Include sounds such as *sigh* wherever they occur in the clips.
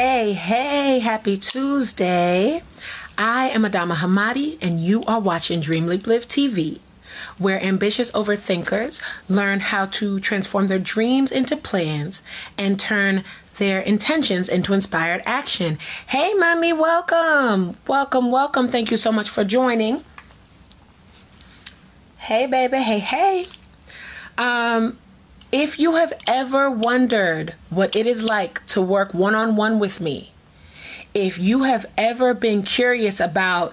Hey, hey, happy Tuesday. I am Adama Hamadi, and you are watching Dream Leap Live TV, where ambitious overthinkers learn how to transform their dreams into plans and turn their intentions into inspired action. Hey, mommy, welcome. Welcome, welcome. Thank you so much for joining. Hey, baby. Hey, hey. Um, if you have ever wondered what it is like to work one on one with me, if you have ever been curious about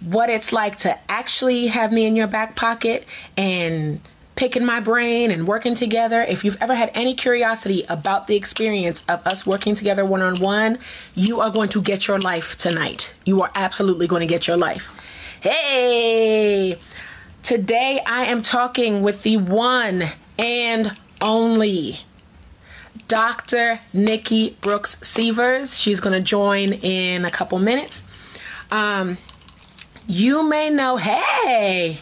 what it's like to actually have me in your back pocket and picking my brain and working together, if you've ever had any curiosity about the experience of us working together one on one, you are going to get your life tonight. You are absolutely going to get your life. Hey! Today I am talking with the one and only Dr. Nikki Brooks Seevers. She's going to join in a couple minutes. Um, you may know, hey,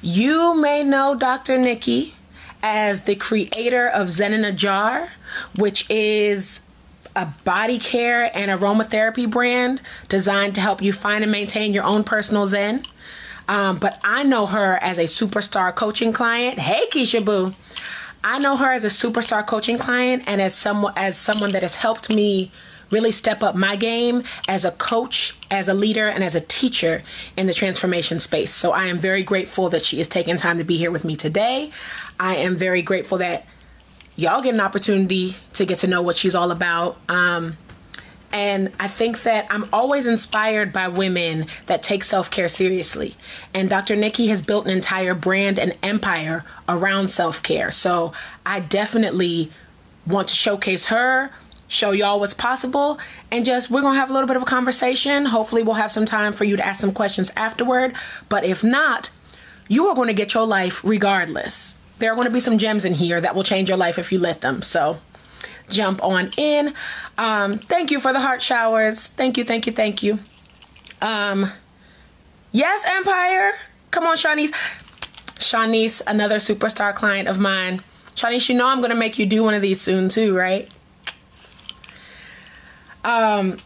you may know Dr. Nikki as the creator of Zen in a Jar, which is a body care and aromatherapy brand designed to help you find and maintain your own personal Zen. Um, but I know her as a superstar coaching client. Hey, Keisha Boo. I know her as a superstar coaching client and as someone as someone that has helped me really step up my game as a coach, as a leader, and as a teacher in the transformation space. So I am very grateful that she is taking time to be here with me today. I am very grateful that y'all get an opportunity to get to know what she's all about. Um, and I think that I'm always inspired by women that take self care seriously. And Dr. Nikki has built an entire brand and empire around self care. So I definitely want to showcase her, show y'all what's possible, and just we're to have a little bit of a conversation. Hopefully, we'll have some time for you to ask some questions afterward. But if not, you are going to get your life regardless. There are going to be some gems in here that will change your life if you let them. So, jump on in. Um, thank you for the heart showers. Thank you, thank you, thank you. Um, yes, Empire. Come on, Shanice. Shanice, another superstar client of mine. Shanice, you know I'm going to make you do one of these soon, too, right? Um,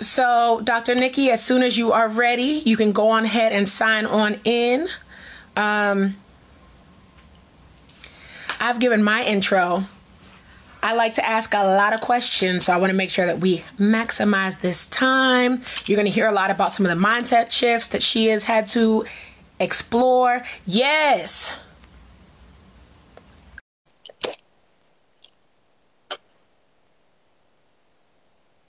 so, Dr. Nikki, as soon as you are ready, you can go on ahead and sign on in. Um, I've given my intro. I like to ask a lot of questions, so I want to make sure that we maximize this time. You're going to hear a lot about some of the mindset shifts that she has had to explore. Yes.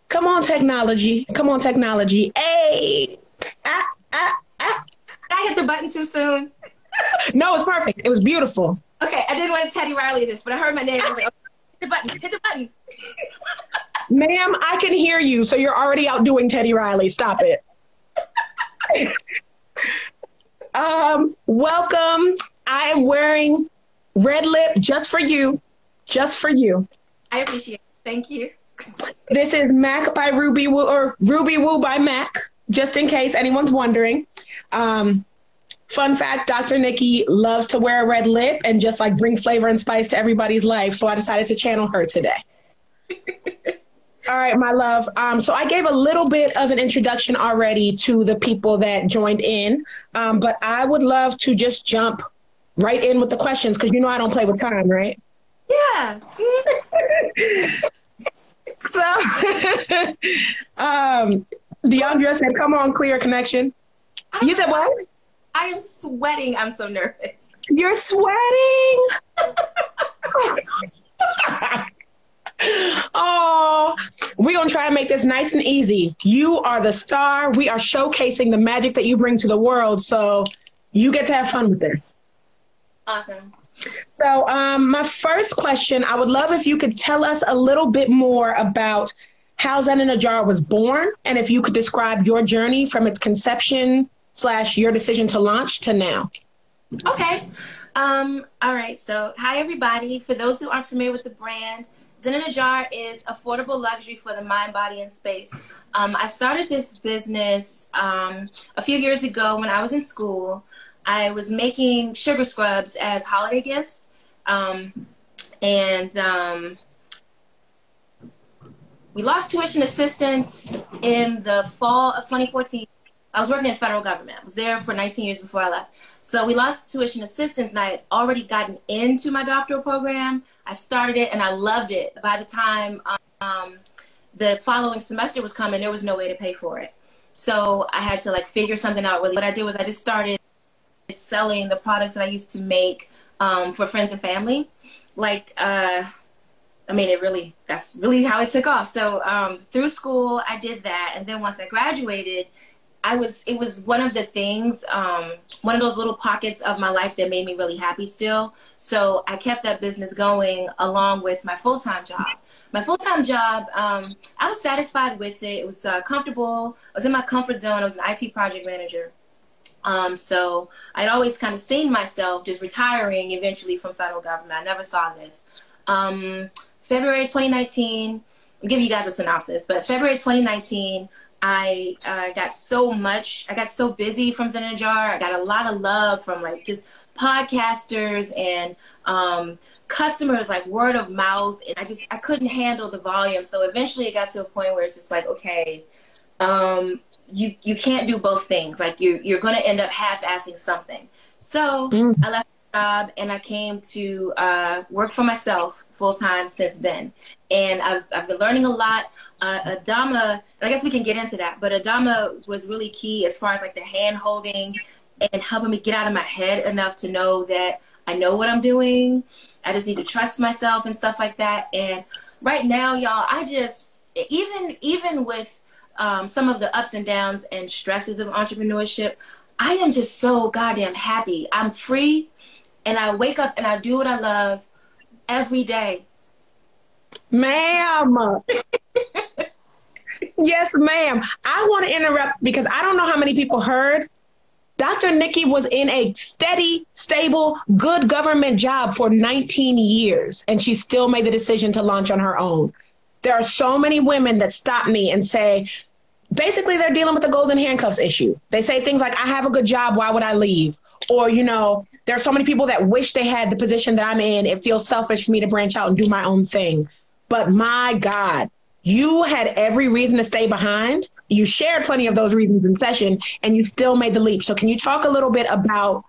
Come on, technology. Come on, technology. Hey. Ah, ah, ah. I hit the button too soon. *laughs* no, it's perfect. It was beautiful. Okay, I didn't want to Teddy Riley this, but I heard my name. I was like, okay the button. Hit the button. Ma'am, I can hear you, so you're already outdoing Teddy Riley. Stop it. um, welcome. I am wearing red lip just for you. Just for you. I appreciate it. Thank you. This is Mac by Ruby Woo or Ruby Woo by Mac, just in case anyone's wondering. Um, Fun fact Dr. Nikki loves to wear a red lip and just like bring flavor and spice to everybody's life. So I decided to channel her today. *laughs* All right, my love. Um, so I gave a little bit of an introduction already to the people that joined in, um, but I would love to just jump right in with the questions because you know I don't play with time, right? Yeah. *laughs* so, *laughs* um, Deandra said, "Come on, clear connection." You said what? I am sweating. I'm so nervous. You're sweating. *laughs* oh, we're going to try and make this nice and easy. You are the star. We are showcasing the magic that you bring to the world. So you get to have fun with this. Awesome. So, um, my first question I would love if you could tell us a little bit more about how Zen in a Jar was born and if you could describe your journey from its conception slash your decision to launch to now? Okay. Um, all right. So, hi, everybody. For those who aren't familiar with the brand, Zen in a Jar is affordable luxury for the mind, body, and space. Um, I started this business um, a few years ago when I was in school. I was making sugar scrubs as holiday gifts. Um, and um, we lost tuition assistance in the fall of 2014. I was working in federal government. I was there for 19 years before I left. So we lost tuition assistance, and I had already gotten into my doctoral program. I started it, and I loved it. By the time um, the following semester was coming, there was no way to pay for it. So I had to like figure something out. Really, what I did was I just started selling the products that I used to make um, for friends and family. Like, uh, I mean, it really, that's really how it took off. So um, through school, I did that. And then once I graduated, I was, it was one of the things, um, one of those little pockets of my life that made me really happy still. So I kept that business going along with my full time job. My full time job, um, I was satisfied with it. It was uh, comfortable. I was in my comfort zone. I was an IT project manager. Um, so I'd always kind of seen myself just retiring eventually from federal government. I never saw this. Um, February 2019, I'll give you guys a synopsis, but February 2019, I uh, got so much, I got so busy from Zen Jar. I got a lot of love from like just podcasters and um, customers, like word of mouth. And I just, I couldn't handle the volume. So eventually it got to a point where it's just like, okay, um, you, you can't do both things. Like you, you're going to end up half-assing something. So mm. I left the job and I came to uh, work for myself full time since then. And I've, I've been learning a lot. Uh, Adama, I guess we can get into that, but Adama was really key as far as like the hand holding and helping me get out of my head enough to know that I know what I'm doing. I just need to trust myself and stuff like that. And right now, y'all, I just, even, even with um, some of the ups and downs and stresses of entrepreneurship, I am just so goddamn happy. I'm free and I wake up and I do what I love every day. Ma'am. *laughs* yes, ma'am. I want to interrupt because I don't know how many people heard. Dr. Nikki was in a steady, stable, good government job for 19 years, and she still made the decision to launch on her own. There are so many women that stop me and say, basically, they're dealing with the golden handcuffs issue. They say things like, I have a good job, why would I leave? Or, you know, there are so many people that wish they had the position that I'm in. It feels selfish for me to branch out and do my own thing. But my God, you had every reason to stay behind. You shared plenty of those reasons in session and you still made the leap. So, can you talk a little bit about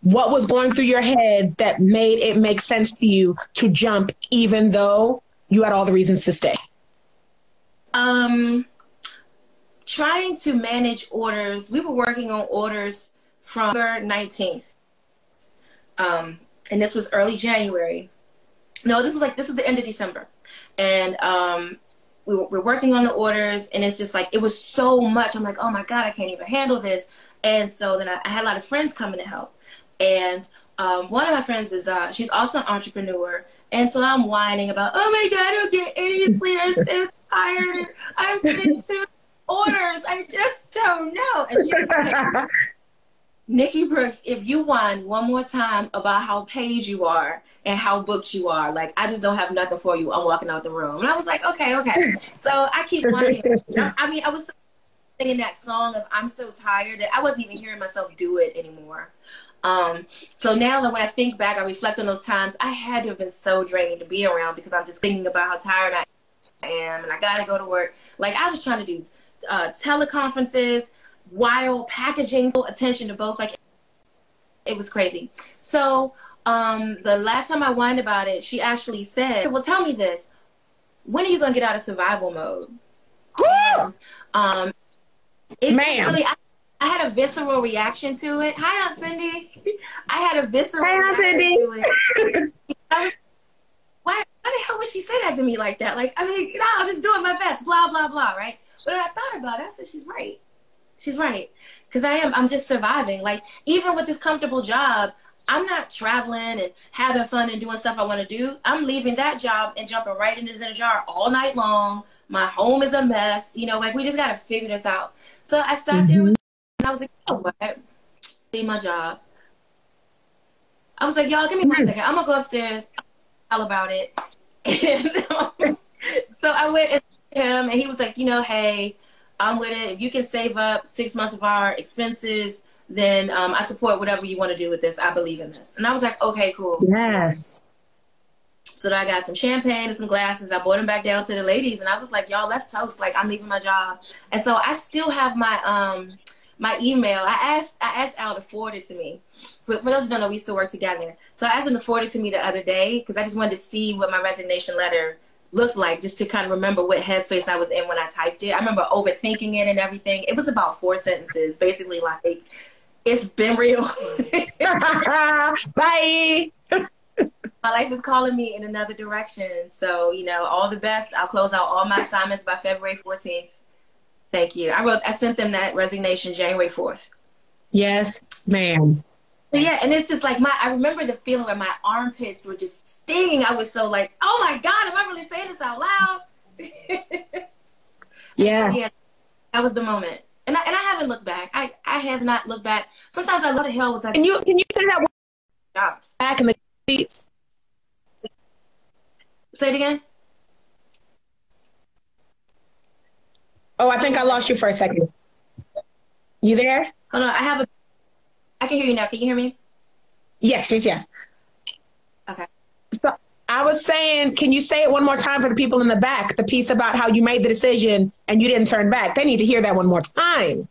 what was going through your head that made it make sense to you to jump, even though you had all the reasons to stay? Um, trying to manage orders. We were working on orders from 19th um, and this was early January. No, this was like this is the end of December, and um, we were, we're working on the orders, and it's just like it was so much. I'm like, oh my god, I can't even handle this. And so then I, I had a lot of friends coming to help, and um, one of my friends is uh, she's also an entrepreneur, and so I'm whining about, oh my god, I don't get any sleep. *laughs* I'm so tired. I'm getting two orders. I just don't know. And she's like, Nikki Brooks, if you whine one more time about how paid you are and how booked you are, like I just don't have nothing for you. I'm walking out the room. And I was like, okay, okay. So I keep whining. *laughs* I mean, I was singing that song of I'm so tired that I wasn't even hearing myself do it anymore. Um, so now that when I think back, I reflect on those times, I had to have been so drained to be around because I'm just thinking about how tired I am and I gotta go to work. Like I was trying to do uh, teleconferences, while packaging attention to both like it was crazy. So um the last time i whined about it she actually said well tell me this. When are you gonna get out of survival mode? Um it Man. really I, I, had a visceral reaction to it. Hi aunt cindy. *laughs* I had a visceral hey, aunt cindy. *laughs* why, why the hell would she say that to me like that? Like i mean no i'm just doing my best blah blah blah right? But i thought about it. I said she's right she's right. Because I am, I'm just surviving. Like, even with this comfortable job, I'm not traveling and having fun and doing stuff I want to do. I'm leaving that job and jumping right into Zen Jar all night long. My home is a mess. You know, like, we just got to figure this out. So I sat mm-hmm. there with, and I was like, oh, what? Leave my job. I was like, y'all, give me one second. I'm going to go upstairs, tell about it. *laughs* And um, so I went and him, and he was like, you know, hey, I'm with it. If you can save up six months of our expenses, then um, I support whatever you want to do with this. I believe in this. And I was like, okay, cool. Yes. So I got some champagne and some glasses. I brought them back down to the ladies, and I was like, "Y'all, let's toast! Like I'm leaving my job." And so I still have my um my email. I asked I asked Al to forward it to me. But for those who don't know, we still work together. So I asked him to forward it to me the other day because I just wanted to see what my resignation letter looked like, just to kind of remember what headspace I was in when I typed it. I remember overthinking it and everything. It was about four sentences, basically like, "It's been real." *laughs* Bye. *laughs* my life is calling me in another direction. So, you know, all the best. I'll close out all my assignments by February 14th. Thank you. I wrote, I sent them that resignation January 4th. Yes, ma'am. Yeah, and it's just like my, I remember the feeling where my armpits were just stinging. I was so like, oh my God, am I really saying this out loud? *laughs* yes. Yeah, that was the moment. And I, and I haven't looked back. I, I have not looked back. Sometimes I, what the hell was like Can you, can you say that jobs back in the seats? Say it again. Oh, I think I lost you for a second. You there? Hold on. I have a. I can hear you now. Can you hear me? Yes, yes, yes. Okay. So I was saying, can you say it one more time for the people in the back? The piece about how you made the decision and you didn't turn back. They need to hear that one more time.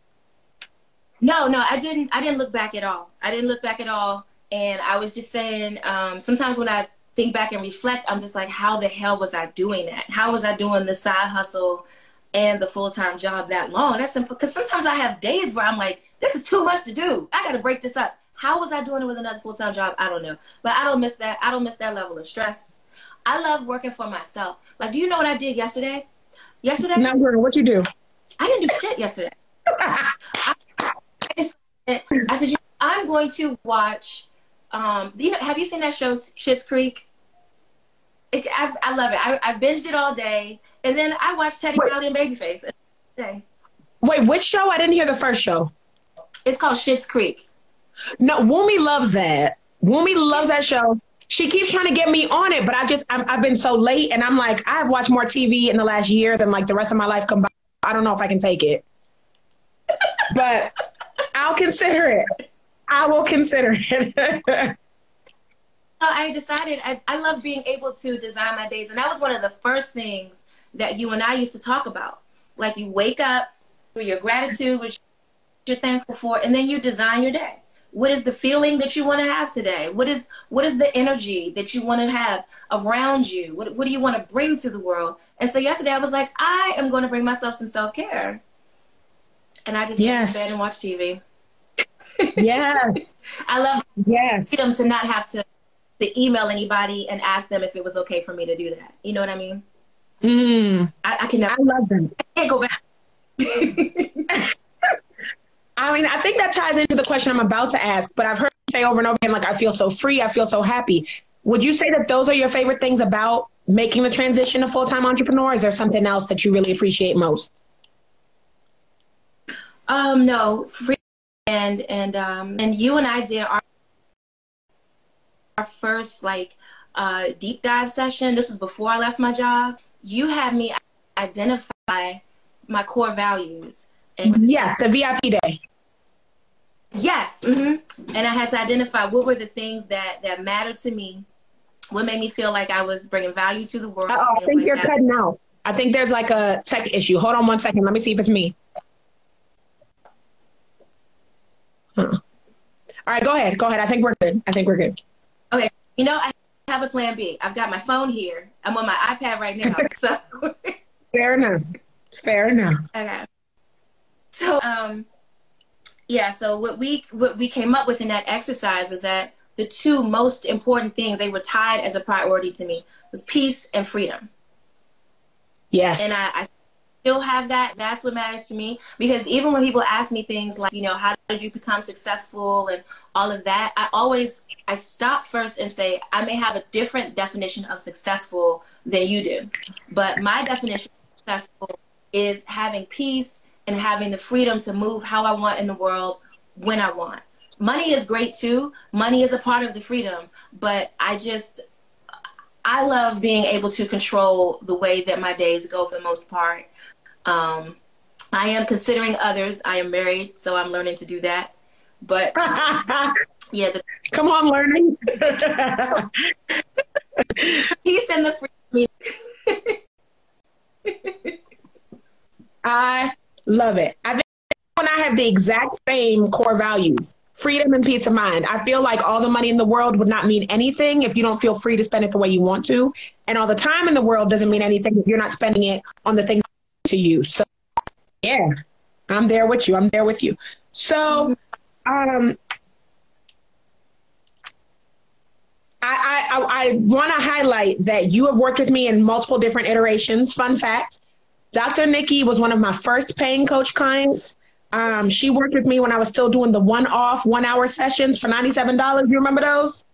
No, no, I didn't. I didn't look back at all. I didn't look back at all. And I was just saying, um, sometimes when I think back and reflect, I'm just like, how the hell was I doing that? How was I doing the side hustle and the full time job that long? That's simple. Because sometimes I have days where I'm like, this is too much to do. I got to break this up. How was I doing it with another full time job? I don't know. But I don't miss that. I don't miss that level of stress. I love working for myself. Like, do you know what I did yesterday? Yesterday? No, girl, what you do? I didn't do shit yesterday. I, *laughs* I, I said, I'm going to watch. Um, you know, have you seen that show Schitt's Creek? It, I, I, love it. I, I, binged it all day, and then I watched Teddy Wait. Riley and Babyface. Day. Wait, which show? I didn't hear the first show. It's called Schitt's Creek. No, Wumi loves that. Wumi loves that show. She keeps trying to get me on it, but I just i have been so late, and I'm like, I've watched more TV in the last year than like the rest of my life combined. I don't know if I can take it, *laughs* but I'll consider it. I will consider it. *laughs* I decided I, I love being able to design my days. And that was one of the first things that you and I used to talk about. Like you wake up with your gratitude, which you're thankful for, and then you design your day. What is the feeling that you want to have today? What is what is the energy that you want to have around you? What what do you want to bring to the world? And so yesterday I was like, I am going to bring myself some self care. And I just yes. went to bed and watched TV. yes. *laughs* I love yes. freedom to not have to to email anybody and ask them if it was okay for me to do that. You know what I mean? Mm. I, I can never. I love them. I can't go back. *laughs* I mean, I think that ties into the question I'm about to ask, but I've heard you say over and over again, like, I feel so free, I feel so happy. Would you say that those are your favorite things about making the transition to full time entrepreneur? Is there something else that you really appreciate most? Um, no, free and and um and you and I did our our first like uh, deep dive session. This is before I left my job. You had me identify my core values. And yes, the VIP day. Yes, mm-hmm. and I had to identify what were the things that that mattered to me, what made me feel like I was bringing value to the world. Oh, I think you're that- cutting out. I think there's like a tech issue. Hold on one second. Let me see if it's me. Huh. All right, go ahead. Go ahead. I think we're good. I think we're good. Okay. You know, I have a plan B. I've got my phone here. I'm on my iPad right now. *laughs* So fair enough. Fair enough. Okay. So um yeah, so what we what we came up with in that exercise was that the two most important things they were tied as a priority to me was peace and freedom. Yes. And I, I still have that. That's what matters to me. Because even when people ask me things like, you know, how did you become successful and all of that, I always I stop first and say, I may have a different definition of successful than you do. But my definition of successful is having peace and having the freedom to move how I want in the world when I want. Money is great too. Money is a part of the freedom, but I just I love being able to control the way that my days go for the most part um, I am considering others. I am married, so I'm learning to do that. But *laughs* yeah, the- come on, learning. *laughs* said send the free. *laughs* I love it. I think when I have the exact same core values, freedom and peace of mind. I feel like all the money in the world would not mean anything if you don't feel free to spend it the way you want to. And all the time in the world doesn't mean anything if you're not spending it on the things to you. So yeah, I'm there with you. I'm there with you. So um I, I, I want to highlight that you have worked with me in multiple different iterations. Fun fact Dr. Nikki was one of my first paying coach clients. Um, she worked with me when I was still doing the one off, one hour sessions for $97. You remember those?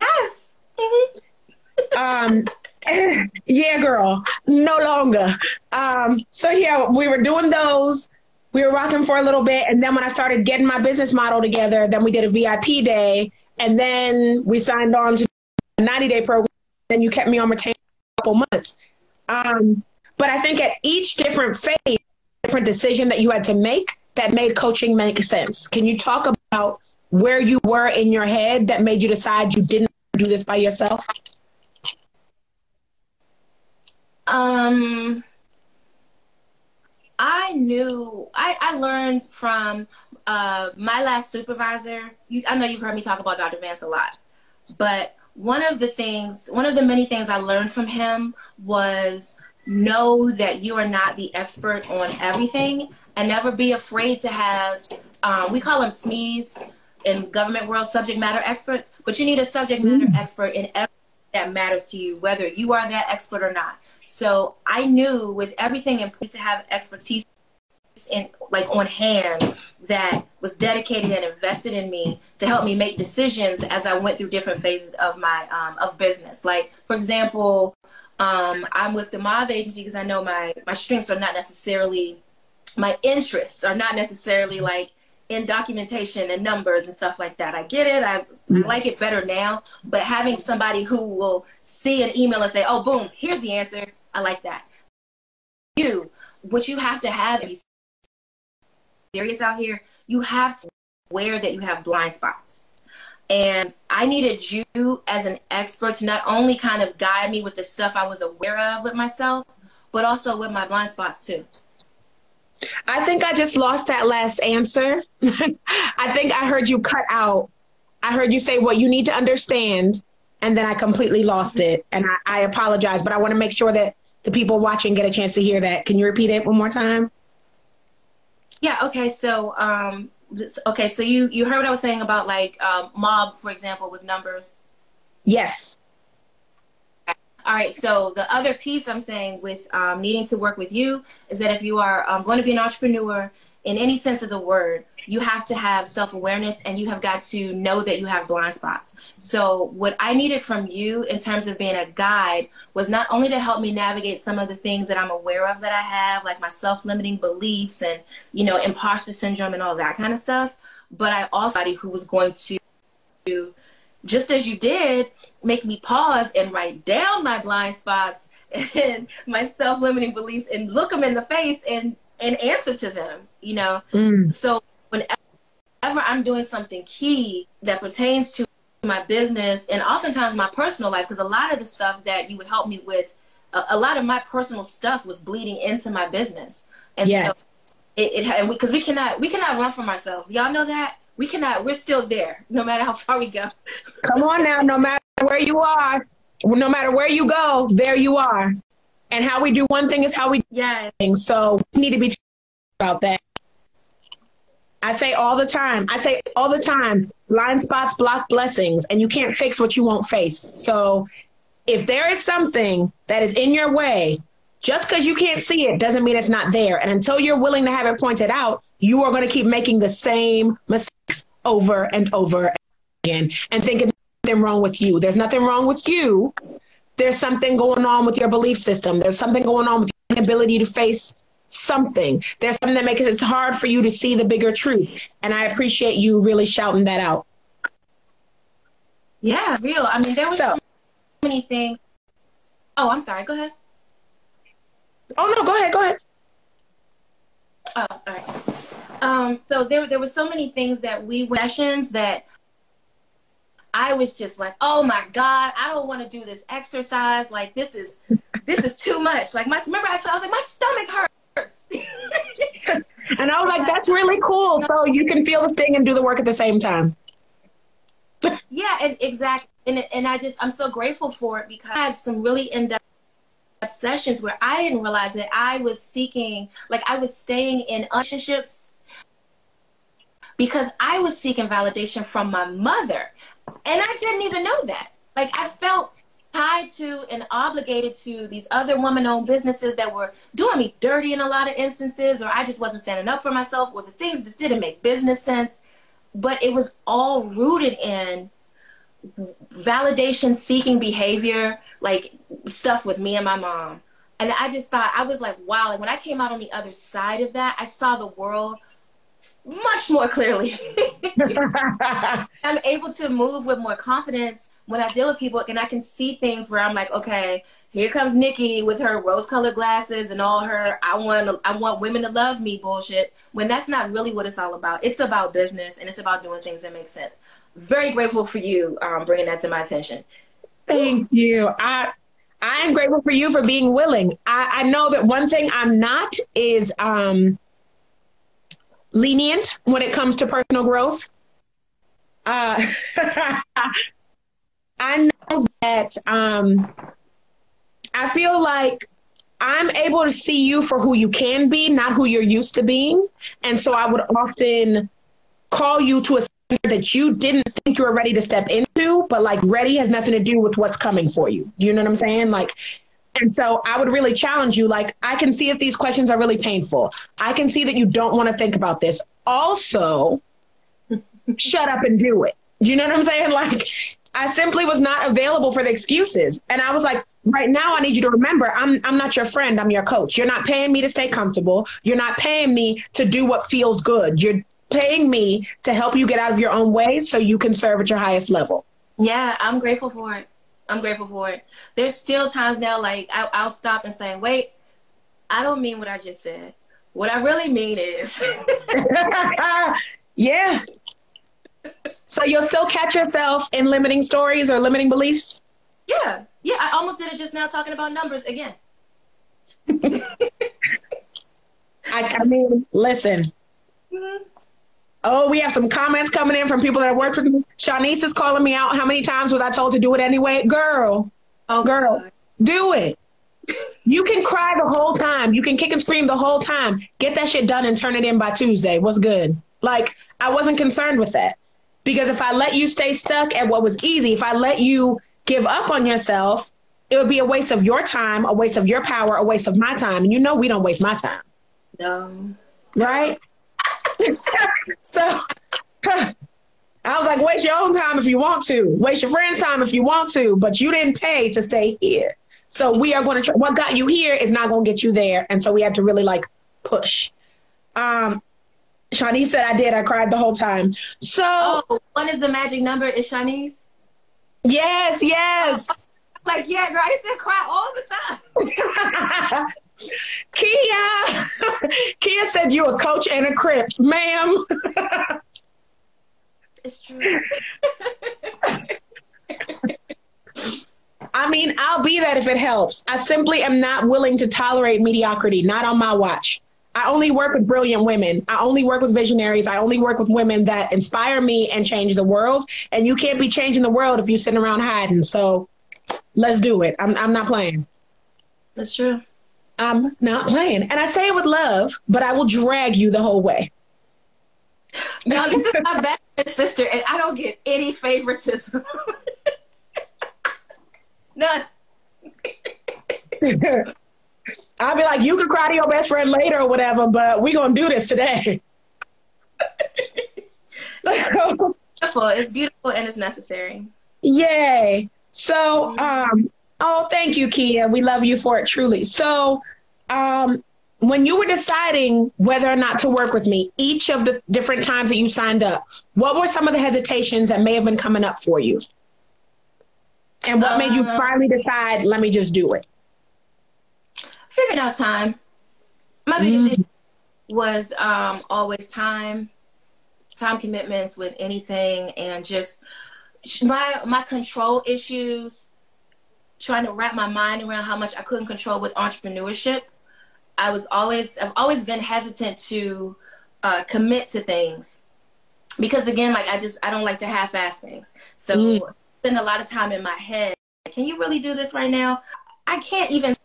Yes. *laughs* um, *laughs* yeah, girl, no longer. Um, so, yeah, we were doing those. We were rocking for a little bit. And then when I started getting my business model together, then we did a VIP day. And then we signed on to a 90 day program. Then you kept me on retainer a couple months. Um, but I think at each different phase, different decision that you had to make that made coaching make sense. Can you talk about where you were in your head that made you decide you didn't do this by yourself? Um, I knew I, I learned from uh, my last supervisor. You, I know you've heard me talk about Dr. Vance a lot, but one of the things, one of the many things I learned from him was know that you are not the expert on everything and never be afraid to have um, we call them SMEs in government world subject matter experts but you need a subject matter mm. expert in everything that matters to you whether you are that expert or not. So i knew with everything in place to have expertise in like on hand that was dedicated and invested in me to help me make decisions as i went through different phases of my um, of business. Like for example um, I'm with the mob agency because I know my my strengths are not necessarily my interests are not necessarily like in documentation and numbers and stuff like that. I get it. I, I like it better now. But having somebody who will see an email and say, "Oh, boom, here's the answer," I like that. You, what you have to have, be serious out here, you have to aware that you have blind spots. And I needed you as an expert to not only kind of guide me with the stuff I was aware of with myself, but also with my blind spots too. I think I just lost that last answer. *laughs* I think I heard you cut out. I heard you say what you need to understand, and then I completely lost it. And I, I apologize, but I want to make sure that the people watching get a chance to hear that. Can you repeat it one more time? Yeah, okay. So um, okay so you you heard what i was saying about like um, mob for example with numbers yes all right so the other piece i'm saying with um, needing to work with you is that if you are um, going to be an entrepreneur in any sense of the word you have to have self awareness and you have got to know that you have blind spots. So, what I needed from you in terms of being a guide was not only to help me navigate some of the things that I'm aware of that I have, like my self limiting beliefs and, you know, imposter syndrome and all that kind of stuff, but I also who was going to, just as you did, make me pause and write down my blind spots and *laughs* my self limiting beliefs and look them in the face and and answer to them you know mm. so whenever I'm doing something key that pertains to my business and oftentimes my personal life, because a lot of the stuff that you would help me with, a, a, lot of my personal stuff was bleeding into my business. And yes. So it, it and because we, we cannot we cannot run from ourselves. Y'all know that we cannot. We're still there, no matter how far we go. Come on now, no matter where you are, no matter where you go, there you are. And how we do one thing is how we do yeah. things. So we need to be about that. I say all the time, I say all the time, blind spots block blessings, and you can't fix what you won't face. So if there is something that is in your way, just because you can't see it doesn't mean it's not there. And until you're willing to have it pointed out, you are going to keep making the same mistakes over and over again and thinking nothing wrong with you. There's nothing wrong with you. There's something going on with your belief system. There's something going on with your ability to face something. There's something that makes it it's hard for you to see the bigger truth. And I appreciate you really shouting that out. Yeah, real. I mean, there was so, so many things. Oh, I'm sorry. Go ahead. Oh no, go ahead. Go ahead. Oh, all right. Um, so there, there were so many things that we sessions that I was just like, oh my God, I don't want to do this exercise. Like this is this is too much. Like my remember I, I was like, my stomach hurts. *laughs* and I was like, that's really cool. So you can feel the sting and do the work at the same time. *laughs* yeah, and exactly. And and I just I'm so grateful for it because I had some really in depth sessions where I didn't realize that I was seeking, like I was staying in relationships because I was seeking validation from my mother. And I didn't even know that. Like I felt tied to and obligated to these other woman owned businesses that were doing me dirty in a lot of instances, or I just wasn't standing up for myself, or the things just didn't make business sense. But it was all rooted in validation seeking behavior, like stuff with me and my mom. And I just thought, I was like, wow, like when I came out on the other side of that, I saw the world much more clearly. *laughs* I'm able to move with more confidence when I deal with people and I can see things where I'm like, okay, here comes Nikki with her rose colored glasses and all her I want I want women to love me bullshit when that's not really what it's all about. It's about business and it's about doing things that make sense. Very grateful for you um, bringing that to my attention. Thank you. I I am grateful for you for being willing. I, I know that one thing I'm not is um lenient when it comes to personal growth. Uh, *laughs* I know that um, I feel like I'm able to see you for who you can be, not who you're used to being. And so I would often call you to a that you didn't think you were ready to step into, but like ready has nothing to do with what's coming for you. Do you know what I'm saying? Like and so I would really challenge you like, I can see if these questions are really painful. I can see that you don't want to think about this. Also, shut up and do it. Do you know what I'm saying? *laughs* Like, I simply was not available for the excuses. And I was like, right now I need you to remember I'm I'm not your friend, I'm your coach. You're not paying me to stay comfortable. You're not paying me to do what feels good. You're paying me to help you get out of your own way so you can serve at your highest level. Yeah, I'm grateful for it. I'm grateful for it. There's still times now, like I, I'll stop and say, "Wait, I don't mean what I just said. What I really mean is." *laughs* yeah. So you'll still catch yourself in limiting stories or limiting beliefs? Yeah. Yeah, I almost did it just now talking about numbers again. *laughs* I, I, mean, listen. Mm-hmm. Oh, we have some comments coming in from people that have worked with me. Shanice is calling me out. How many times was I told to do it anyway? Girl, oh, girl, God. do it. You can cry the whole time. You can kick and scream the whole time. Get that shit done and turn it in by Tuesday. What's good? Like, I wasn't concerned with that. Because if I let you stay stuck at what was easy, if I let you give up on yourself, it would be a waste of your time, a waste of your power, a waste of my time. And you know we don't waste my time. No. Right? So I was like, waste your own time if you want to, waste your friend's time if you want to, but you didn't pay to stay here. So we are going to try. What got you here is not going to get you there, and so we had to really like push. Um, Shanice said I did. I cried the whole time. So oh, what is the magic number? Is Shanice? Yes, yes. Oh, like yeah, girl. I used to cry all the time. *laughs* Kia, *laughs* Kia said you a coach and a crip, ma'am. it's true. *laughs* I mean, I'll be that if it helps. I simply am not willing to tolerate mediocrity, not on my watch. I only work with brilliant women. I only work with visionaries. I only work with women that inspire me and change the world. And you can't be changing the world if you're sitting around hiding. So let's do it. I'm, I'm not playing. That's true. I'm not playing. And I say it with love, but I will drag you the whole way. No, this is my best sister, and I don't get any favoritism. *laughs* None. *laughs* I'll be like, you can cry to your best friend later or whatever, but we're gonna do this today. beautiful. *laughs* It's beautiful and it's necessary. Yay. So um Oh, thank you, Kia. We love you for it, truly. So, um, when you were deciding whether or not to work with me, each of the different times that you signed up, what were some of the hesitations that may have been coming up for you? And what made you uh, finally decide, let me just do it? Figured out time. My biggest mm. issue was um, always time, time commitments with anything, and just my my control issues, trying to wrap my mind around how much I couldn't control with entrepreneurship. I was always I've always been hesitant to uh, commit to things because again, like I just I don't like to half-ass things. So mm. spend a lot of time in my head. Can you really do this right now? I can't even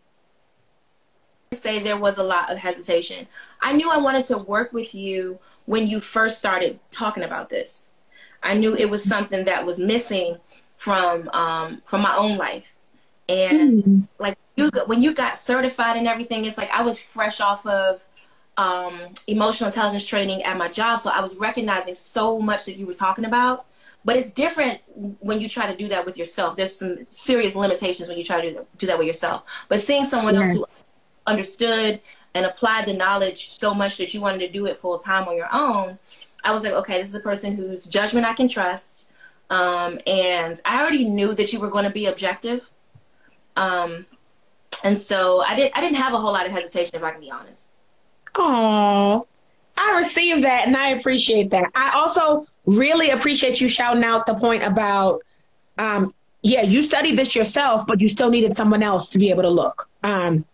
say there was a lot of hesitation. I knew I wanted to work with you when you first started talking about this. I knew it was something that was missing from um, from my own life, and mm. like you, when you got certified and everything, it's like I was fresh off of um, emotional intelligence training at my job, so I was recognizing so much that you were talking about. But it's different when you try to do that with yourself. There's some serious limitations when you try to do that with yourself. But seeing someone yes. else who understood and applied the knowledge so much that you wanted to do it full time on your own, I was like, okay, this is a person whose judgment I can trust. Um, and I already knew that you were going to be objective. Um, and so I didn't I didn't have a whole lot of hesitation, if I can be honest. Oh, I received that and I appreciate that. I also really appreciate you shouting out the point about, um, yeah, you studied this yourself, but you still needed someone else to be able to look. Um,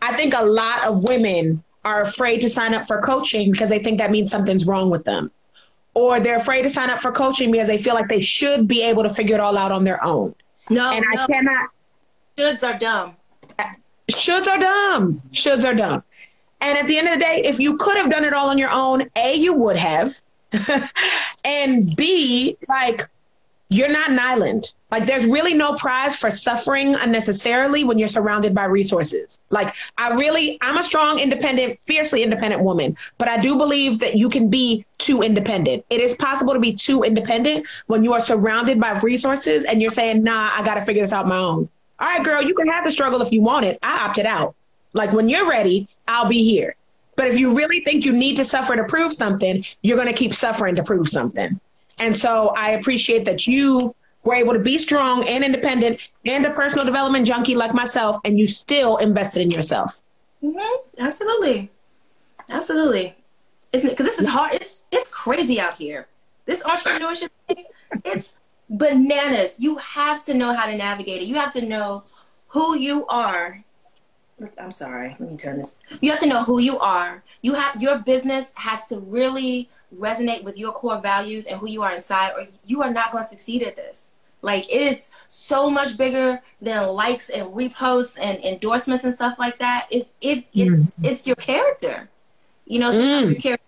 I think a lot of women are afraid to sign up for coaching because they think that means something's wrong with them. Or they're afraid to sign up for coaching because they feel like they should be able to figure it all out on their own. No, and no. I cannot. Shoulds are dumb. Shoulds are dumb. Shoulds are dumb. And at the end of the day, if you could have done it all on your own, A, you would have. *laughs* and B, like, you're not an island. Like, there's really no prize for suffering unnecessarily when you're surrounded by resources. Like, I really, I'm a strong, independent, fiercely independent woman, but I do believe that you can be too independent. It is possible to be too independent when you are surrounded by resources and you're saying, nah, I got to figure this out my own. All right, girl, you can have the struggle if you want it. I opted out. Like when you're ready, I'll be here. But if you really think you need to suffer to prove something, you're going to keep suffering to prove something. And so I appreciate that you were able to be strong and independent and a personal development junkie like myself, and you still invested in yourself. Mm-hmm. Absolutely. Absolutely. Isn't it? Because this is hard. It's, it's crazy out here. This entrepreneurship thing, it's bananas. You have to know how to navigate it. You have to know who you are look i'm sorry let me turn this you have to know who you are you have your business has to really resonate with your core values and who you are inside or you are not going to succeed at this like it is so much bigger than likes and reposts and endorsements and stuff like that it's it, it mm. it's your character you know mm. your character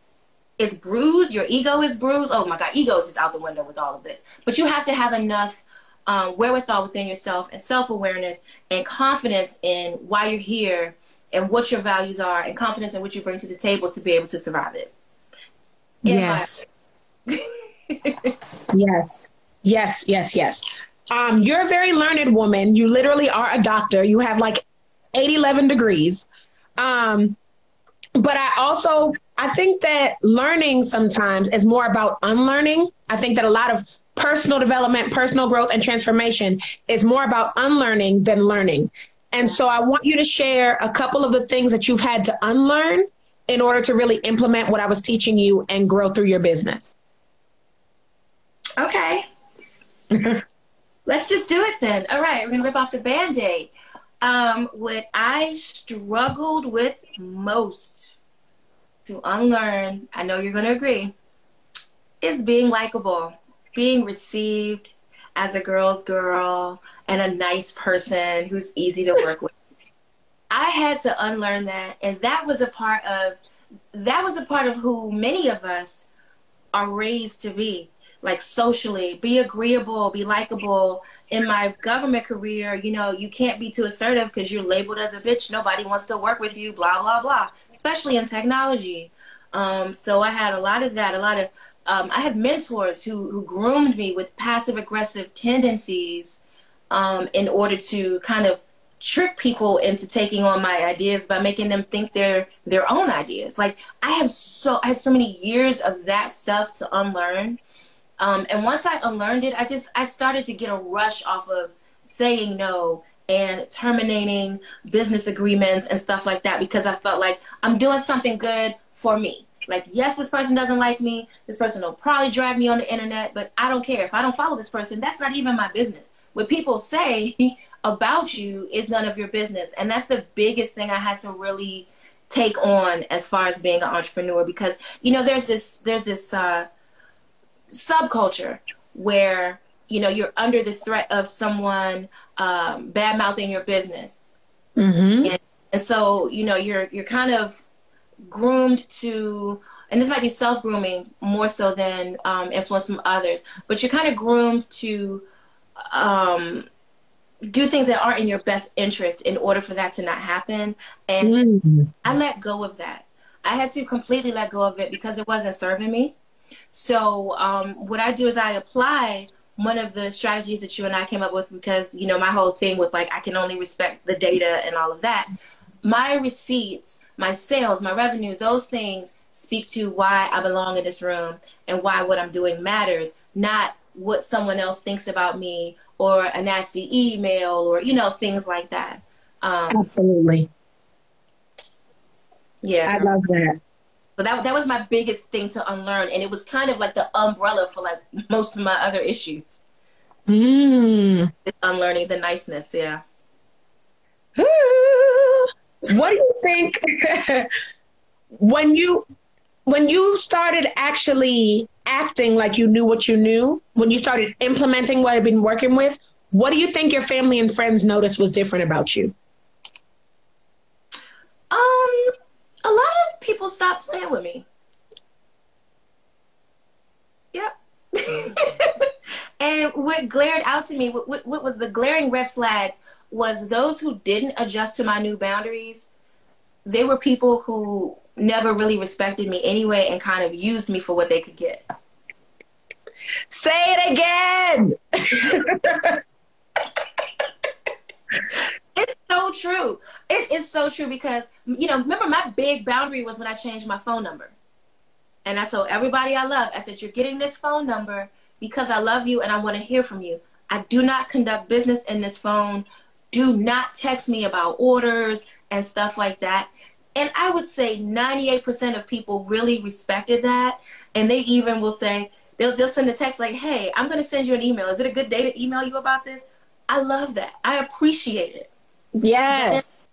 is bruised your ego is bruised oh my god ego is just out the window with all of this but you have to have enough um, wherewithal within yourself and self awareness and confidence in why you're here and what your values are and confidence in what you bring to the table to be able to survive it. In yes. *laughs* yes. Yes, yes, yes. Um, you're a very learned woman. You literally are a doctor. You have like 8, 11 degrees. Um, but I also I think that learning sometimes is more about unlearning. I think that a lot of personal development, personal growth, and transformation is more about unlearning than learning. And so I want you to share a couple of the things that you've had to unlearn in order to really implement what I was teaching you and grow through your business. Okay. *laughs* Let's just do it then. All right, we're going to rip off the band aid. Um, what I struggled with most to unlearn, I know you're going to agree, is being likable being received as a girl's girl and a nice person who's easy to work with. I had to unlearn that and that was a part of that was a part of who many of us are raised to be like socially be agreeable be likable in my government career you know you can't be too assertive because you're labeled as a bitch nobody wants to work with you blah blah blah especially in technology um, so i had a lot of that a lot of um, I have mentors who, who groomed me with passive aggressive tendencies um, in order to kind of trick people into taking on my ideas by making them think they're their own ideas. Like I have so I had so many years of that stuff to unlearn. Um, and once I unlearned it, I just I started to get a rush off of saying no and terminating business agreements and stuff like that because I felt like I'm doing something good for me Like, yes, this person doesn't like me. This person will probably drag me on the internet, but I don't care. If I don't follow this person, that's not even my business. What people say *laughs* about you is none of your business. And that's the biggest thing I had to really take on as far as being an entrepreneur because you know there's this there's this uh, subculture where you know you're under the threat of someone um, bad mouthing your business Mm-hmm. and, and so you know you're you're kind of groomed to and this might be self grooming more so than um, influence from others but you're kind of groomed to um, do things that aren't in your best interest in order for that to not happen and Mm-hmm. I let go of that. I had to completely let go of it because it wasn't serving me. So um, what I do is I apply one of the strategies that you and I came up with because you know my whole thing with like I can only respect the data and all of that. My receipts, my sales, my revenue, those things speak to why I belong in this room and why what I'm doing matters, not what someone else thinks about me or a nasty email or you know things like that. Um, Absolutely. yeah. I love that. So that that was my biggest thing to unlearn, and it was kind of like the umbrella for like *laughs* most of my other issues. Mm. Unlearning the niceness, yeah. *laughs* what do you think *laughs* when you when you started actually acting like you knew what you knew when you started implementing what i've been working with what do you think your family and friends noticed was different about you Um, a lot of people stop playing with me. Yep. *laughs* and what glared out to me, what, what, what was the glaring red flag, was those who didn't adjust to my new boundaries. They were people who never really respected me anyway and kind of used me for what they could get. say it again *laughs* *laughs* It's so true. It is so true because you know, remember my big boundary was when I changed my phone number. And I told everybody I love, I said, You're getting this phone number because I love you and I want to hear from you. I do not conduct business in this phone. Do not text me about orders and stuff like that. And I would say 98% of people really respected that. And they even will say, they'll, they'll send a text like, Hey, I'm going to send you an email. Is it a good day to email you about this? I love that. I appreciate it yes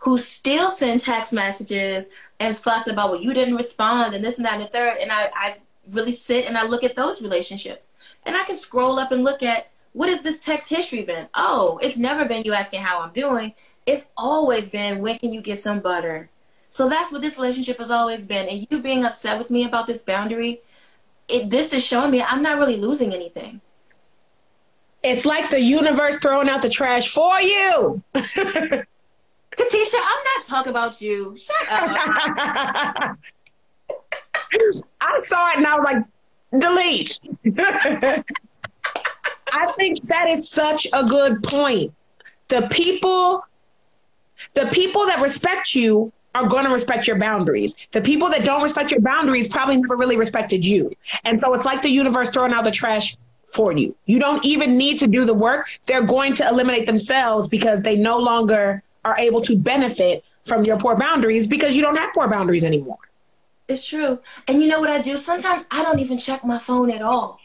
who still send text messages and fuss about well you didn't respond and this and that and the third and I, I really sit and I look at those relationships and I can scroll up and look at what has this text history been? Oh, it's never been you asking how I'm doing. It's always been when can you get some butter? So that's what this relationship has always been. And you being upset with me about this boundary, it this is showing me I'm not really losing anything. It's like the universe throwing out the trash for you *laughs* Katisha, I'm not talking about you. Shut up. *laughs* I saw it and I was like, delete. *laughs* I think that is such a good point. The people, the people that respect you are going to respect your boundaries. The people that don't respect your boundaries probably never really respected you. And so it's like the universe throwing out the trash for you. You don't even need to do the work. They're going to eliminate themselves because they no longer are able to benefit from your poor boundaries because you don't have poor boundaries anymore. It's true. And you know what I do? Sometimes I don't even check my phone at all,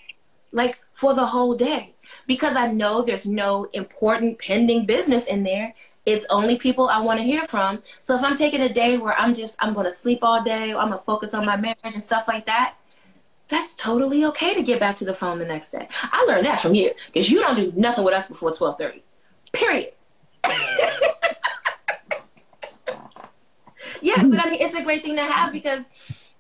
like for the whole day, because I know there's no important pending business in there. It's only people I want to hear from. So if I'm taking a day where I'm just, I'm going to sleep all day, I'm going to focus on my marriage and stuff like that, that's totally okay to get back to the phone the next day. I learned that from you because you don't do nothing with us before 1230. Period. *laughs* yeah, but I mean, it's a great thing to have because,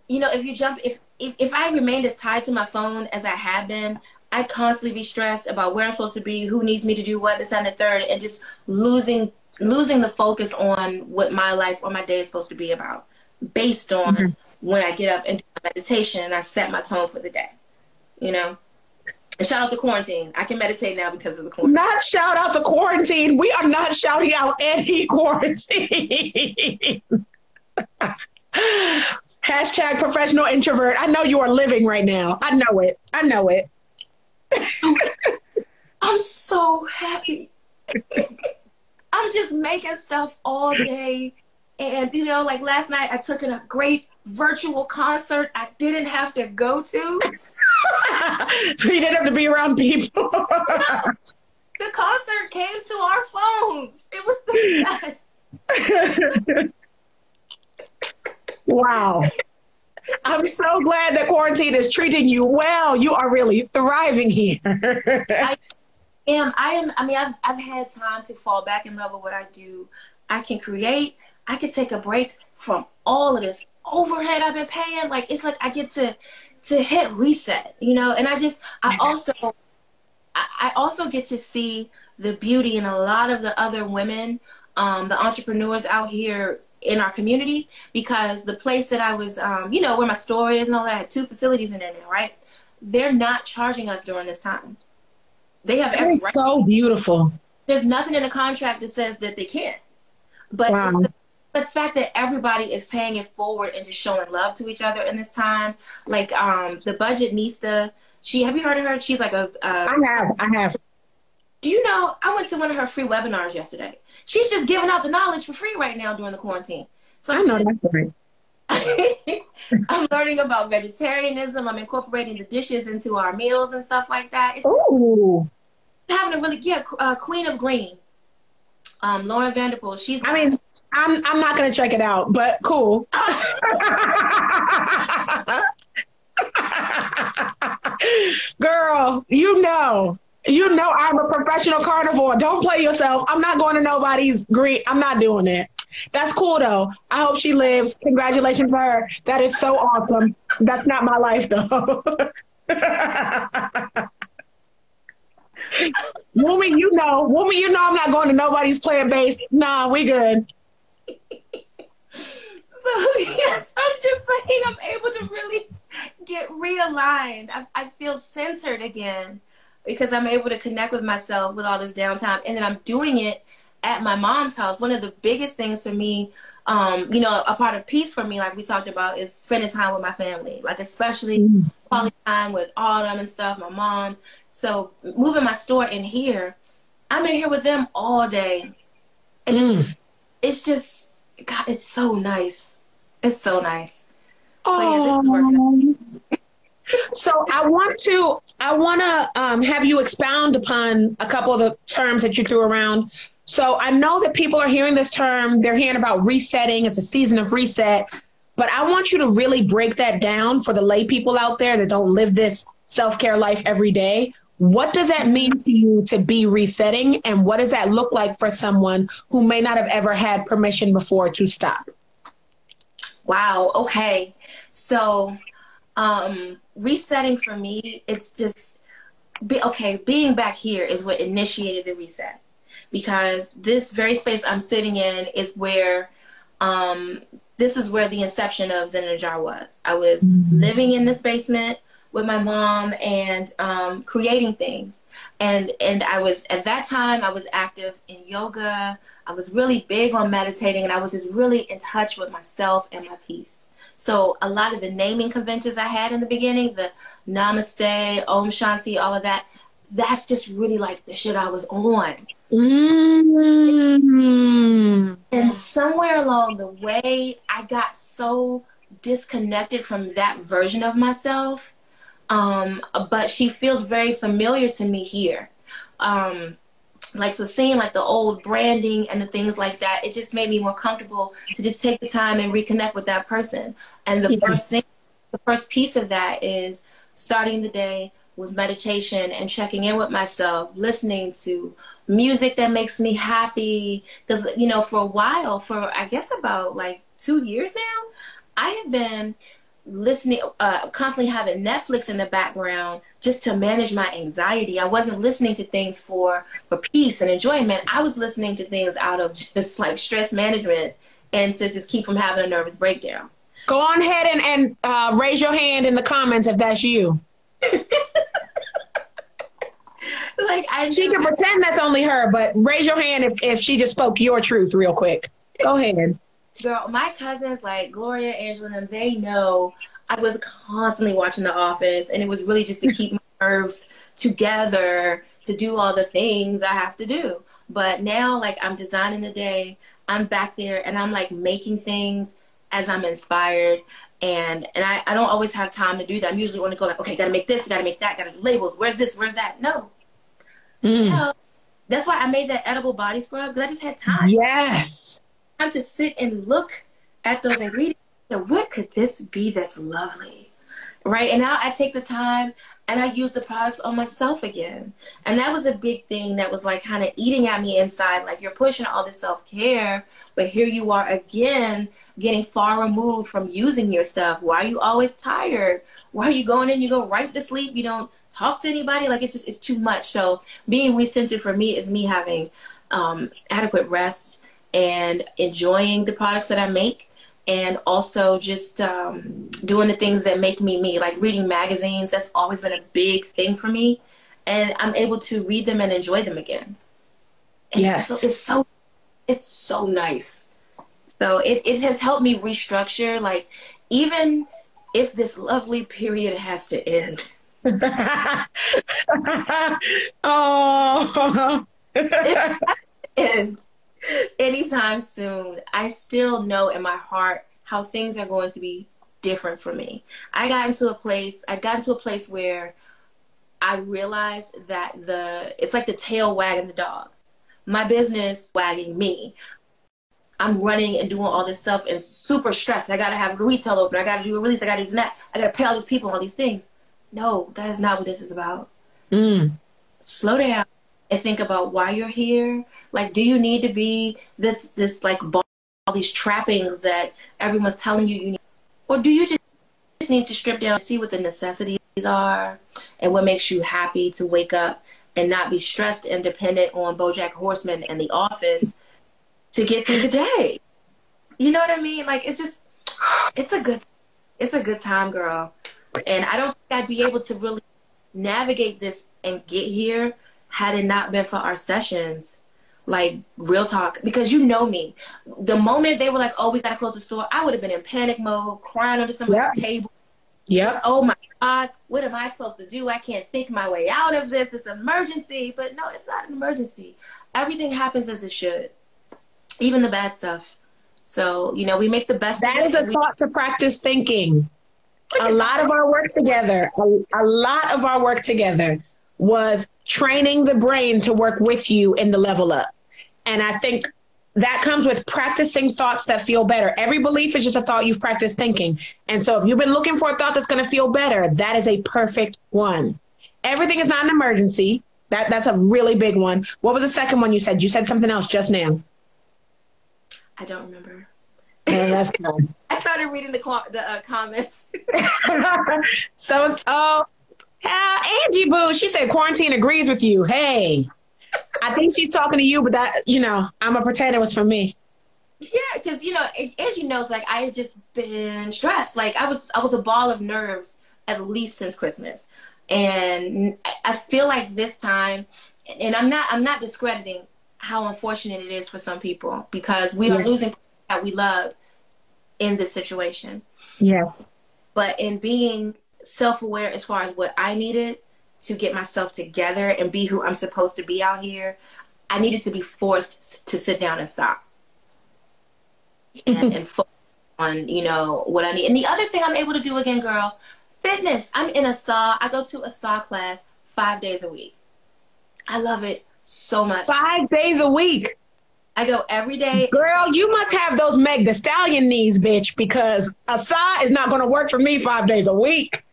you know, if you jump, if, if, if I remained as tied to my phone as I have been, I'd constantly be stressed about where I'm supposed to be, who needs me to do what, this and the third, and just losing losing the focus on what my life or my day is supposed to be about based on mm-hmm. when I get up and do my meditation and I set my tone for the day. You know? And shout out to quarantine. I can meditate now because of the quarantine. Not shout out to quarantine. We are not shouting out any *laughs* quarantine. *laughs* Hashtag professional introvert. I know you are living right now. I know it. I know it. *laughs* I'm so happy. I'm just making stuff all day. And, you know, like last night, I took in a great virtual concert I didn't have to go to. *laughs* so you didn't have to be around people. *laughs* the concert came to our phones. It was the best. *laughs* wow. I'm so glad that quarantine is treating you well. You are really thriving here. I am. I am. I mean, I've, I've had time to fall back in love with what I do. I can create. I could take a break from all of this overhead I've been paying. Like it's like I get to to hit reset, you know. And I just I yes. also I, also get to see the beauty in a lot of the other women, um, the entrepreneurs out here in our community because the place that I was, um, you know, where my store is and all that, I had two facilities in there now, right? They're not charging us during this time. They have every right. so beautiful. There's nothing in the contract that says that they can't. But wow. The, fact that everybody is paying it forward and just showing love to each other in this time, like um, the Budgetnista, she have you heard of her? She's like a. I have. I have. Do you know? I went to one of her free webinars yesterday she's just giving out the knowledge for free right now during the quarantine. So I'm I know that's right. *laughs* I'm learning about vegetarianism. I'm incorporating the dishes into our meals and stuff like that. It's Ooh. having a really yeah, uh, Queen of Green. Um, Lauren Von Der Pool. She's. I mean, I'm I'm not gonna check it out, but cool. *laughs* Girl, you know you know I'm a professional carnivore. Don't play yourself. I'm not going to nobody's green. I'm not doing it. That's cool though. I hope she lives. Congratulations to her. That is so awesome. That's not my life though. *laughs* woman, you know, woman, you know I'm not going to nobody's plant based. Nah, we good. So *laughs* yes, I'm just saying I'm able to really get realigned. I, I feel centered again because I'm able to connect with myself with all this downtime. And then I'm doing it at my mom's house. One of the biggest things for me, um, you know, a part of peace for me, like we talked about, is spending time with my family, like especially mm-hmm. quality time with Autumn and stuff, my mom. So moving my store in here, I'm in here with them all day. And mm. it's, it's just, God, it's so nice. It's so nice. So yeah, this is working. So I want to I want to um, have you expound upon a couple of the terms that you threw around. So I know that people are hearing this term, they're hearing about resetting. It's a season of reset, but I want you to really break that down for the lay people out there that don't live this self care life every day. What does that mean to you to be resetting, and what does that look like for someone who may not have ever had permission before to stop? Wow. Okay. So um, resetting for me, it's just be, okay. Being back here is what initiated the reset because this very space I'm sitting in is where um, this is where the inception of Zen in a Jar was. I was mm-hmm. living in this basement with my mom and um, creating things, and and I was at that time I was active in yoga. I was really big on meditating, and I was just really in touch with myself and my peace. So a lot of the naming conventions I had in the beginning, the Namaste, Om Shanti, all of that, that's just really like the shit I was on. Mm-hmm. And somewhere along the way, I got so disconnected from that version of myself. Um, but she feels very familiar to me here. Um, like so seeing like the old branding and the things like that it just made me more comfortable to just take the time and reconnect with that person and the yeah. first thing the first piece of that is starting the day with meditation and checking in with myself listening to music that makes me happy because you know for a while for i guess about like two years now i have been listening, uh, constantly having Netflix in the background just to manage my anxiety. I wasn't listening to things for for peace and enjoyment. I was listening to things out of just like stress management and to just keep from having a nervous breakdown. Go on ahead and, and uh, raise your hand in the comments if that's you. *laughs* like I she can pretend that's only her, but raise your hand if, if she just spoke your truth real quick. Go ahead girl, my cousins like Gloria, Angela, them, they know I was constantly watching The Office, and it was really just to keep my nerves together to do all the things I have to do. But now, like, I'm designing the day, I'm back there, and I'm like making things as I'm inspired. And and I, I don't always have time to do that. I'm usually want to go like, okay, gotta make this, gotta make that, gotta do labels. Where's this? Where's that? No. Mm. No. That's why I made that edible body scrub because I just had time. Yes. Time to sit and look at those ingredients. What could this be that's lovely? Right. And now I take the time and I use the products on myself again. And that was a big thing that was like kind of eating at me inside. Like you're pushing all this self care, but here you are again getting far removed from using your stuff. Why are you always tired? Why are you going in? You go right to sleep. You don't talk to anybody. Like it's just it's too much. So being recentered for me is me having um, adequate rest and enjoying the products that I make and also just um, doing the things that make me me, like reading magazines. That's always been a big thing for me, and I'm able to read them and enjoy them again. And yes, it's so, it's so it's so nice. So it it has helped me restructure. Like even if this lovely period has to end. *laughs* *laughs* oh. *laughs* and anytime soon, I still know in my heart how things are going to be different for me. I got into a place, I got into a place where I realized that the it's like the tail wagging the dog. My business wagging me. I'm running and doing all this stuff and super stressed. I gotta have a retail open. I gotta do a release. I gotta do that. I gotta pay all these people all these things. No, that is not what this is about. Mm. Slow down and think about why you're here. Like, do you need to be this this like all these trappings that everyone's telling you you need, or do you just need to strip down and see what the necessities are and what makes you happy to wake up and not be stressed and dependent on BoJack Horseman and The Office to get through the day. You know what I mean? Like, it's just it's a good it's a good time, girl. And I don't think I'd be able to really navigate this and get here had it not been for our sessions. Like real talk, because you know me. The moment they were like, "Oh, we gotta close the store," I would have been in panic mode, crying under somebody's table. Yeah. Oh my God, what am I supposed to do? I can't think my way out of this. It's an emergency, but no, it's not an emergency. Everything happens as it should, even the bad stuff. So you know, we make the best. That is a we- thought to practice thinking. *laughs* A lot of our work together, a, a lot of our work together was training the brain to work with you in the level up. And I think that comes with practicing thoughts that feel better. Every belief is just a thought you've practiced thinking. And so if you've been looking for a thought that's going to feel better, that is a perfect one. Everything is not an emergency. That that's a really big one. What was the second one you said? You said something else just now. I don't remember. Oh, that's *laughs* good. I started reading the the uh, comments. *laughs* so it's oh uh, Angie Boo, she said quarantine agrees with you. Hey, I think she's talking to you, but that, you know, I'm a pretend it was for me. Yeah, because, you know, Angie knows, like, I had just been stressed. Like, I was, I was a ball of nerves at least since Christmas. And I feel like this time, and I'm not, I'm not discrediting how unfortunate it is for some people because we are losing that we love in this situation. Yes. But in being self aware as far as what I needed to get myself together and be who I'm supposed to be out here, I needed to be forced to sit down and stop and, mm-hmm. and focus on, you know, what I need. And the other thing I'm able to do again, girl, fitness. I'm in a saw. I go to a saw class five days a week. I love it so much. Five days a week. I go every day. Girl, you must have those Meg the Stallion knees, bitch, because a saw is not going to work for me five days a week.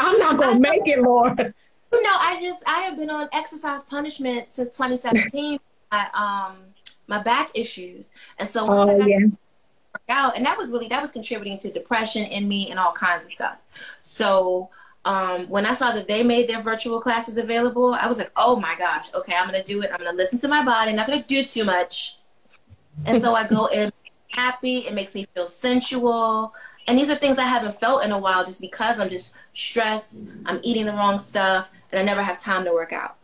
I'm not going to make it, Lord. *laughs* You know, I just I have been on exercise punishment since 2017. my um my back issues, and so once oh, I got yeah. out, and that was really that was contributing to depression in me and all kinds of stuff. So um, when I saw that they made their virtual classes available, I was like, oh my gosh, okay, I'm gonna do it. I'm gonna listen to my body. I'm not gonna do too much. And so I go in happy. It makes me feel sensual. And these are things I haven't felt in a while just because I'm just stressed. I'm eating the wrong stuff and I never have time to work out.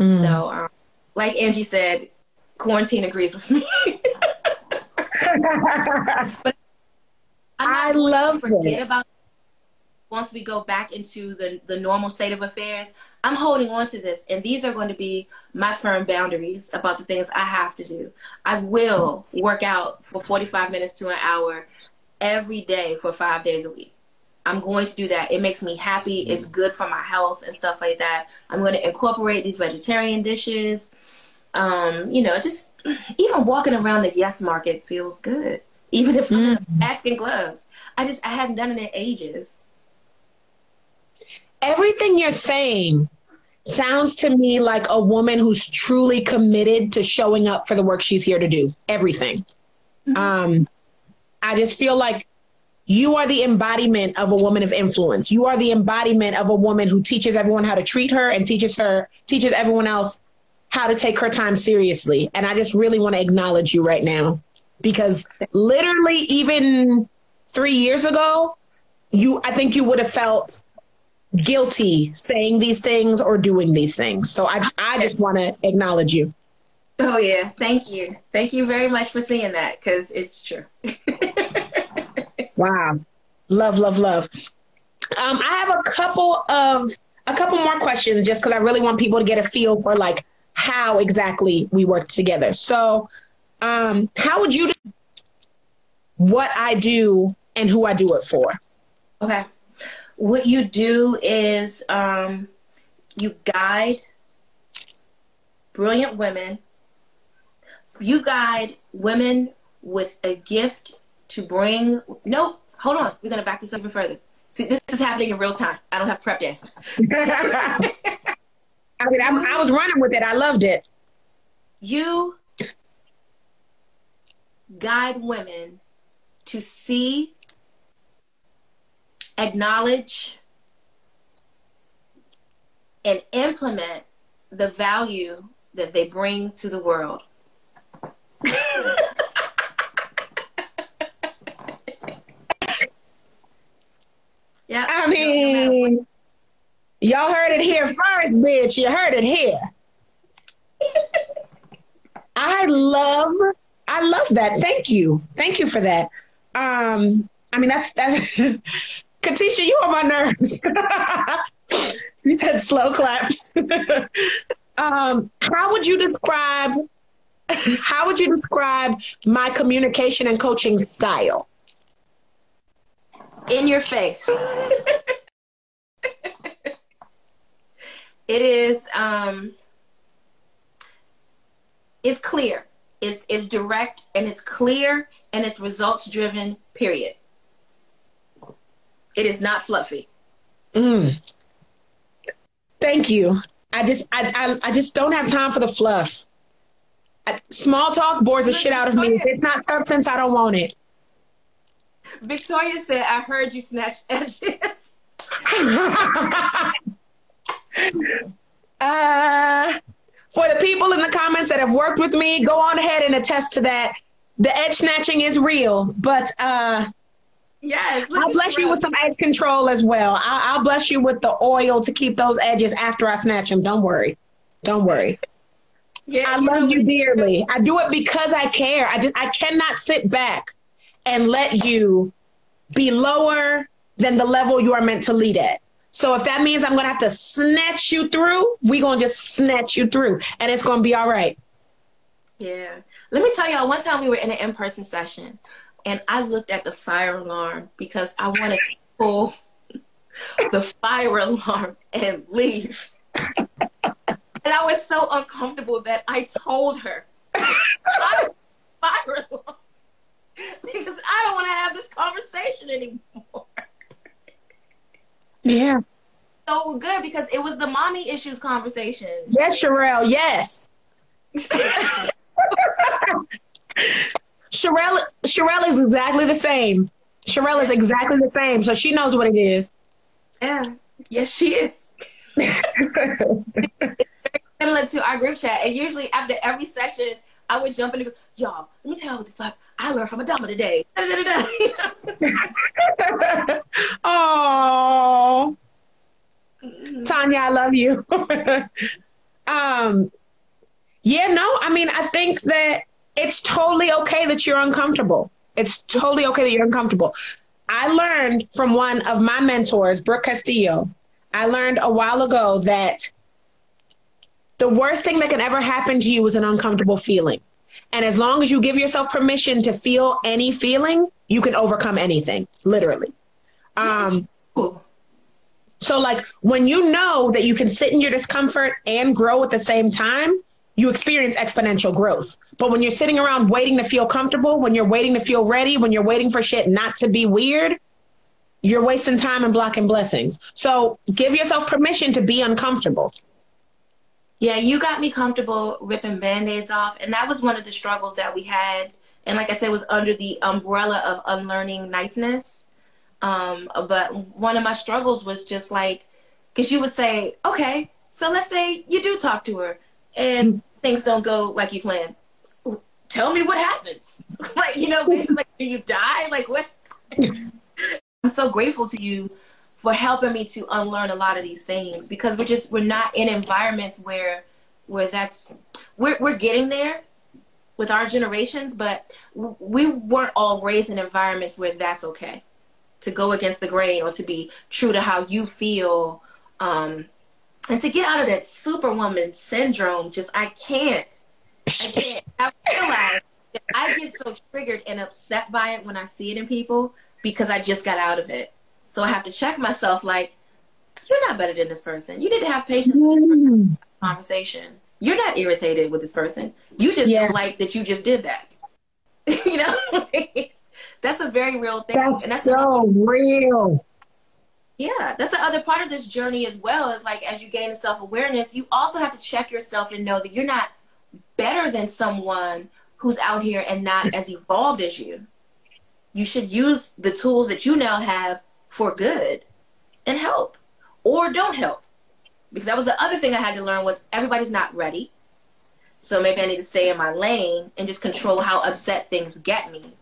Mm. So, um, like Angie said, quarantine agrees with me. *laughs* *laughs* but I love forget this. about once we go back into the, the normal state of affairs. I'm holding on to this, and these are going to be my firm boundaries about the things I have to do. I will work out for 45 minutes to an hour every day for five days a week. I'm going to do that. It makes me happy. It's good for my health and stuff like that. I'm going to incorporate these vegetarian dishes. Um, you know, just *clears throat* even walking around the Yes Market feels good. Even if I'm mm. asking gloves. I just I hadn't done it in ages. Everything you're saying sounds to me like a woman who's truly committed to showing up for the work she's here to do. Everything. Mm-hmm. Um, I just feel like you are the embodiment of a woman of influence. You are the embodiment of a woman who teaches everyone how to treat her and teaches her, teaches everyone else how to take her time seriously. And I just really want to acknowledge you right now because literally, even three years ago, you, I think you would have felt guilty saying these things or doing these things. So I, I just want to acknowledge you. Oh, yeah. Thank you. Thank you very much for saying that because it's true. wow. Love, love, love. Um, I have a couple of a couple more questions just because I really want people to get a feel for like how exactly we work together. So, um, how would you do what I do and who I do it for? Okay. What you do is um, you guide brilliant women. You guide women with a gift to bring. No, hold on. We're going to back this up even further. See, this is happening in real time. I don't have prep answers. *laughs* I mean, I, I was running with it. I loved it. You guide women to see acknowledge and implement the value that they bring to the world. *laughs* yeah. I mean, y'all heard it here first, bitch. You heard it here. *laughs* I love, I love that. Thank you. Thank you for that. Um, I mean, that's, that's, *laughs* Katisha, you on my nerves. you said slow claps. um, how would you describe how would you describe my communication and coaching style? In your face. it is um it's clear. It's it's direct and it's clear and it's results driven, period. It is not fluffy. Mm. Thank you. I just I, I, I just don't have time for the fluff. I, small talk bores the shit out of me. If it's not substance, I don't want it. Victoria said, "I heard you snatch *laughs* edges." *laughs* uh, for the people in the comments that have worked with me, go on ahead and attest to that. The edge snatching is real, but uh, Yes. I'll bless you with some edge control as well. I'll, I'll, bless you with the oil to keep those edges after I snatch them. Don't worry. Don't worry. Yeah, I love you dearly. I do it because I care. I just I cannot sit back and let you be lower than the level you are meant to lead at. So if that means I'm gonna have to snatch you through, we're gonna just snatch you through, and it's gonna be all right. Yeah. Let me tell y'all. One time we were in an in-person session and I looked at the fire alarm because I wanted to pull *laughs* the fire alarm and leave. And I was so uncomfortable that I told her, alarm, because I don't want to have this conversation anymore. Yeah. So good because it was the mommy issues conversation. Yes, Sherelle. Yes. *laughs* Sherelle, Sherelle is exactly the same. Sherelle is exactly the same, so she knows what it is. Yeah, yes, she is. *laughs* similar to our group chat, and usually after every session, I would jump in and go, "Y'all, let me tell you what the fuck I learned from Adama today." *laughs* Oh, Tanya, I love you. *laughs* um, yeah, no, I mean, I think that it's totally okay that you're uncomfortable. It's totally okay that you're uncomfortable. I learned from one of my mentors, Brooke Castillo. I learned a while ago that the worst thing that can ever happen to you is an uncomfortable feeling. And as long as you give yourself permission to feel any feeling, you can overcome anything, literally. Um, so, like, when you know that you can sit in your discomfort and grow at the same time, you experience exponential growth. But when you're sitting around waiting to feel comfortable, when you're waiting to feel ready, when you're waiting for shit not to be weird, you're wasting time and blocking blessings. So give yourself permission to be uncomfortable. Yeah, you got me comfortable ripping band aids off. And that was one of the struggles that we had. And like I said, was under the umbrella of unlearning niceness. Um, but one of my struggles was just like, because you would say, okay, so let's say you do talk to her and *laughs* things don't go like you planned. Tell me what happens. *laughs* like, you know, basically, like, do you die? Like, what? *laughs* I'm so grateful to you for helping me to unlearn a lot of these things because we're just we're not in environments where where that's we're we're getting there with our generations, but we weren't all raised in environments where that's okay to go against the grain or to be true to how you feel um, and to get out of that superwoman syndrome. Just I can't. I can't. *laughs* I realize that I get so triggered and upset by it when I see it in people because I just got out of it. So I have to check myself like, you're not better than this person. You need to have patience with this mm. conversation. You're not irritated with this person. You just yeah. don't like that you just did that. *laughs* you know? *laughs* that's a very real thing. That's, that's so real. Yeah, that's the other part of this journey as well. Is like as you gain self awareness, you also have to check yourself and know that you're not better than someone who's out here and not as evolved as you you should use the tools that you now have for good and help or don't help. Because that was the other thing i had to learn was everybody's not ready. So maybe i need to stay in my lane and just control how upset things get me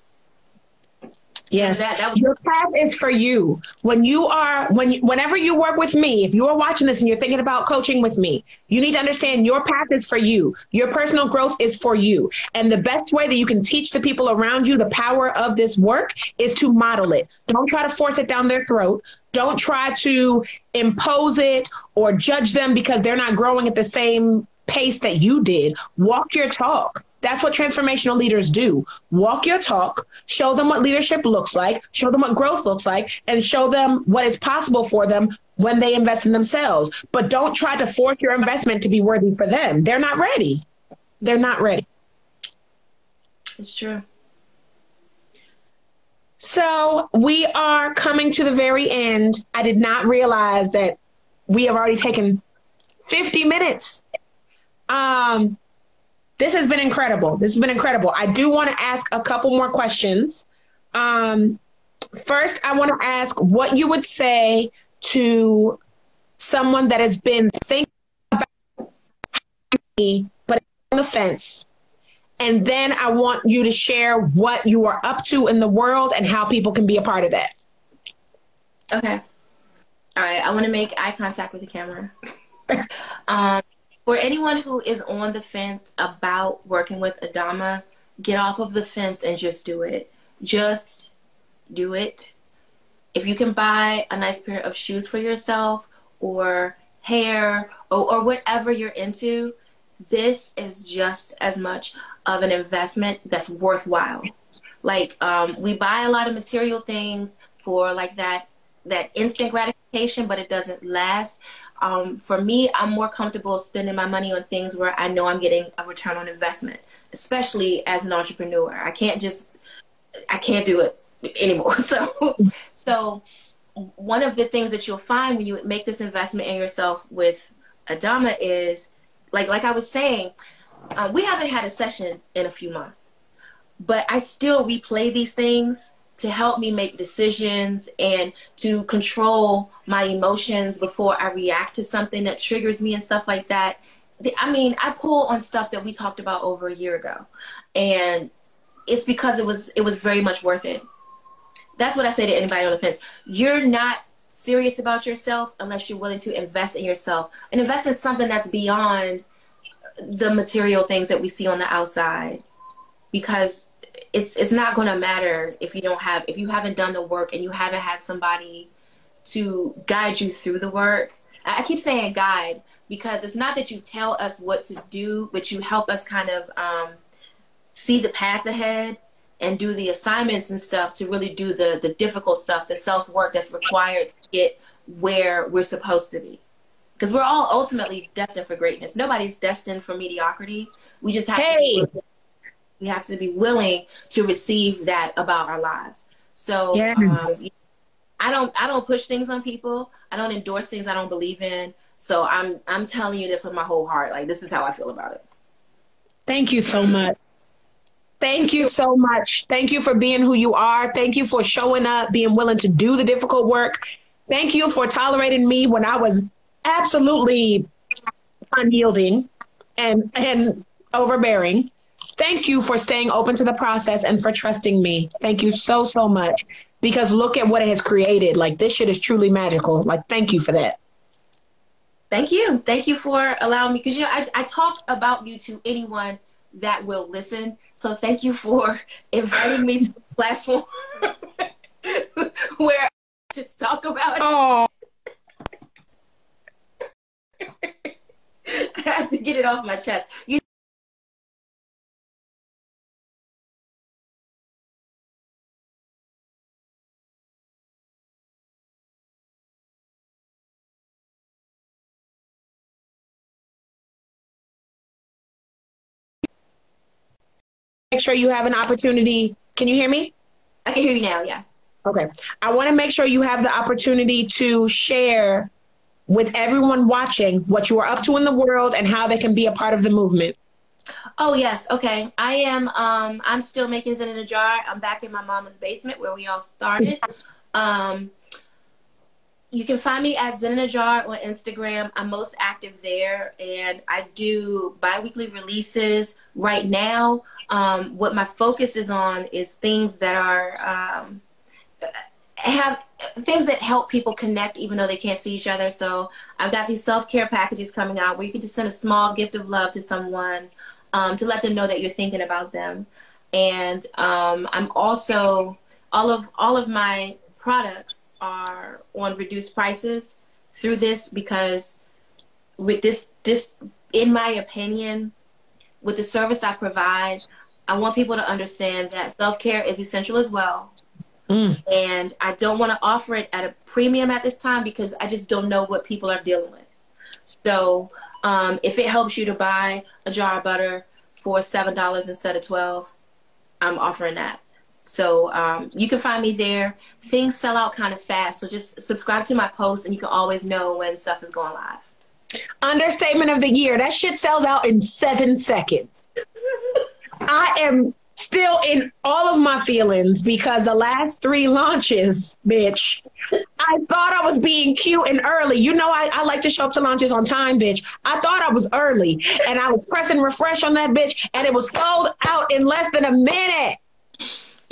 Yes, that, that was- your path is for you. When you are, when whenever you work with me, if you are watching this and you're thinking about coaching with me, you need to understand your path is for you. Your personal growth is for you, and the best way that you can teach the people around you the power of this work is to model it. Don't try to force it down their throat. Don't try to impose it or judge them because they're not growing at the same pace that you did. Walk your talk that's what transformational leaders do. Walk your talk, show them what leadership looks like, show them what growth looks like, and show them what is possible for them when they invest in themselves. But don't try to force your investment to be worthy for them. They're not ready. They're not ready. It's true. So we are coming to the very end. I did not realize that we have already taken 50 minutes. Um, this has been incredible. This has been incredible. I do want to ask a couple more questions. Um, first, I want to ask what you would say to someone that has been thinking about me, but on the fence. And then I want you to share what you are up to in the world and how people can be a part of that. Okay. All right. I want to make eye contact with the camera. *laughs* um, for anyone who is on the fence about working with Adama, get off of the fence and just do it. Just do it. If you can buy a nice pair of shoes for yourself or hair or, or whatever you're into, this is just as much of an investment that's worthwhile. Like um, we buy a lot of material things for like that that instant gratification, but it doesn't last um, for me, I'm more comfortable spending my money on things where I know I'm getting a return on investment, especially as an entrepreneur. I can't just, I can't do it anymore. *laughs* So, so one of the things that you'll find when you make this investment in yourself with Adama is, like, like I was saying, uh, we haven't had a session in a few months, but I still replay these things to help me make decisions and to control my emotions before I react to something that triggers me and stuff like that. I mean, I pull on stuff that we talked about over a year ago, and it's because it was it was very much worth it. That's what I say to anybody on the fence. You're not serious about yourself unless you're willing to invest in yourself and invest in something that's beyond the material things that we see on the outside because it's it's not going to matter if you don't have if you haven't done the work and you haven't had somebody to guide you through the work. I keep saying guide because it's not that you tell us what to do, but you help us kind of um, see the path ahead and do the assignments and stuff to really do the the difficult stuff, the self work that's required to get where we're supposed to be. Because we're all ultimately destined for greatness. Nobody's destined for mediocrity. We just have hey. to we have to be willing to receive that about our lives. So yes. um, I don't I don't push things on people. I don't endorse things I don't believe in. So I'm I'm telling you this with my whole heart. Like this is how I feel about it. Thank you so much. Thank you so much. Thank you for being who you are. Thank you for showing up, being willing to do the difficult work. Thank you for tolerating me when I was absolutely unyielding and and overbearing. Thank you for staying open to the process and for trusting me. Thank you so so much because look at what it has created. Like this shit is truly magical. Like thank you for that. Thank you. Thank you for allowing me because you know I, I talk about you to anyone that will listen. So thank you for *laughs* inviting me to the platform *laughs* where I should talk about it. Oh. *laughs* I have to get it off my chest. You make sure you have an opportunity. Can you hear me? I can hear you now, yeah. Okay. I want to make sure you have the opportunity to share with everyone watching what you are up to in the world and how they can be a part of the movement. Oh yes, okay. I am um I'm still making Zen in a jar. I'm back in my mama's basement where we all started. Um you can find me at Zen in a Jar on Instagram. I'm most active there, and I do biweekly releases. Right now, um, what my focus is on is things that are um, have things that help people connect, even though they can't see each other. So I've got these self care packages coming out where you can just send a small gift of love to someone um, to let them know that you're thinking about them. And um, I'm also all of all of my products are on reduced prices through this because with this this in my opinion with the service I provide I want people to understand that self-care is essential as well. Mm. and I don't want to offer it at a premium at this time because I just don't know what people are dealing with. So um, if it helps you to buy a jar of butter for seven dollars instead of twelve I'm offering that so um, you can find me there. Things sell out kind of fast, so just subscribe to my posts, and you can always know when stuff is going live. Understatement of the year: that shit sells out in seven seconds. *laughs* I am still in all of my feelings because the last three launches, bitch, I thought I was being cute and early. You know, I, I like to show up to launches on time, bitch. I thought I was early and I was pressing refresh on that bitch and it was sold out in less than a minute.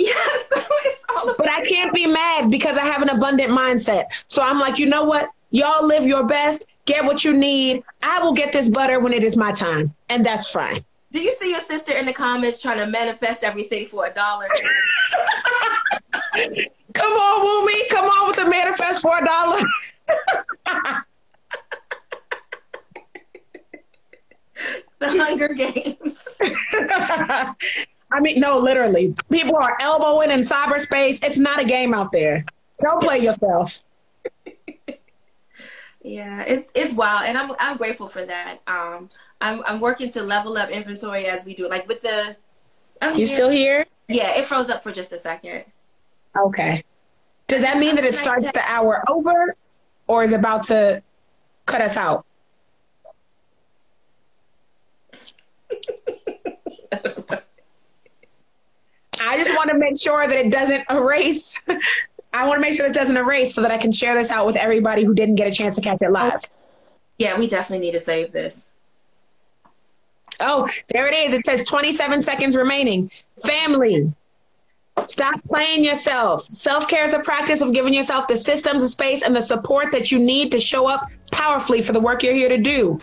Yes, *laughs* but I can't be mad because I have an abundant mindset. So I'm like, you know what? Y'all live your best, get what you need. I will get this butter when it is my time, and that's fine. Do you see your sister in the comments trying to manifest everything for a dollar? *laughs* Come on, Woomy. Come on with the manifest for a dollar. *laughs* the Hunger Games. I mean, no, literally. People are elbowing in cyberspace. It's not a game out there. Don't play yourself. *laughs* yeah, it's it's wild, and I'm I'm grateful for that. Um, I'm I'm working to level up inventory as we do. Like with the, I'm you here. still here? Yeah, it froze up for just a second. Okay. Does that mean that it starts the hour over, or is about to cut us out? *laughs* I just want to make sure that it doesn't erase. *laughs* I want to make sure it doesn't erase so that I can share this out with everybody who didn't get a chance to catch it live. Oh, yeah, we definitely need to save this. Oh, there it is. It says 27 seconds remaining. Family, stop playing yourself. Self care is a practice of giving yourself the systems, the space, and the support that you need to show up powerfully for the work you're here to do.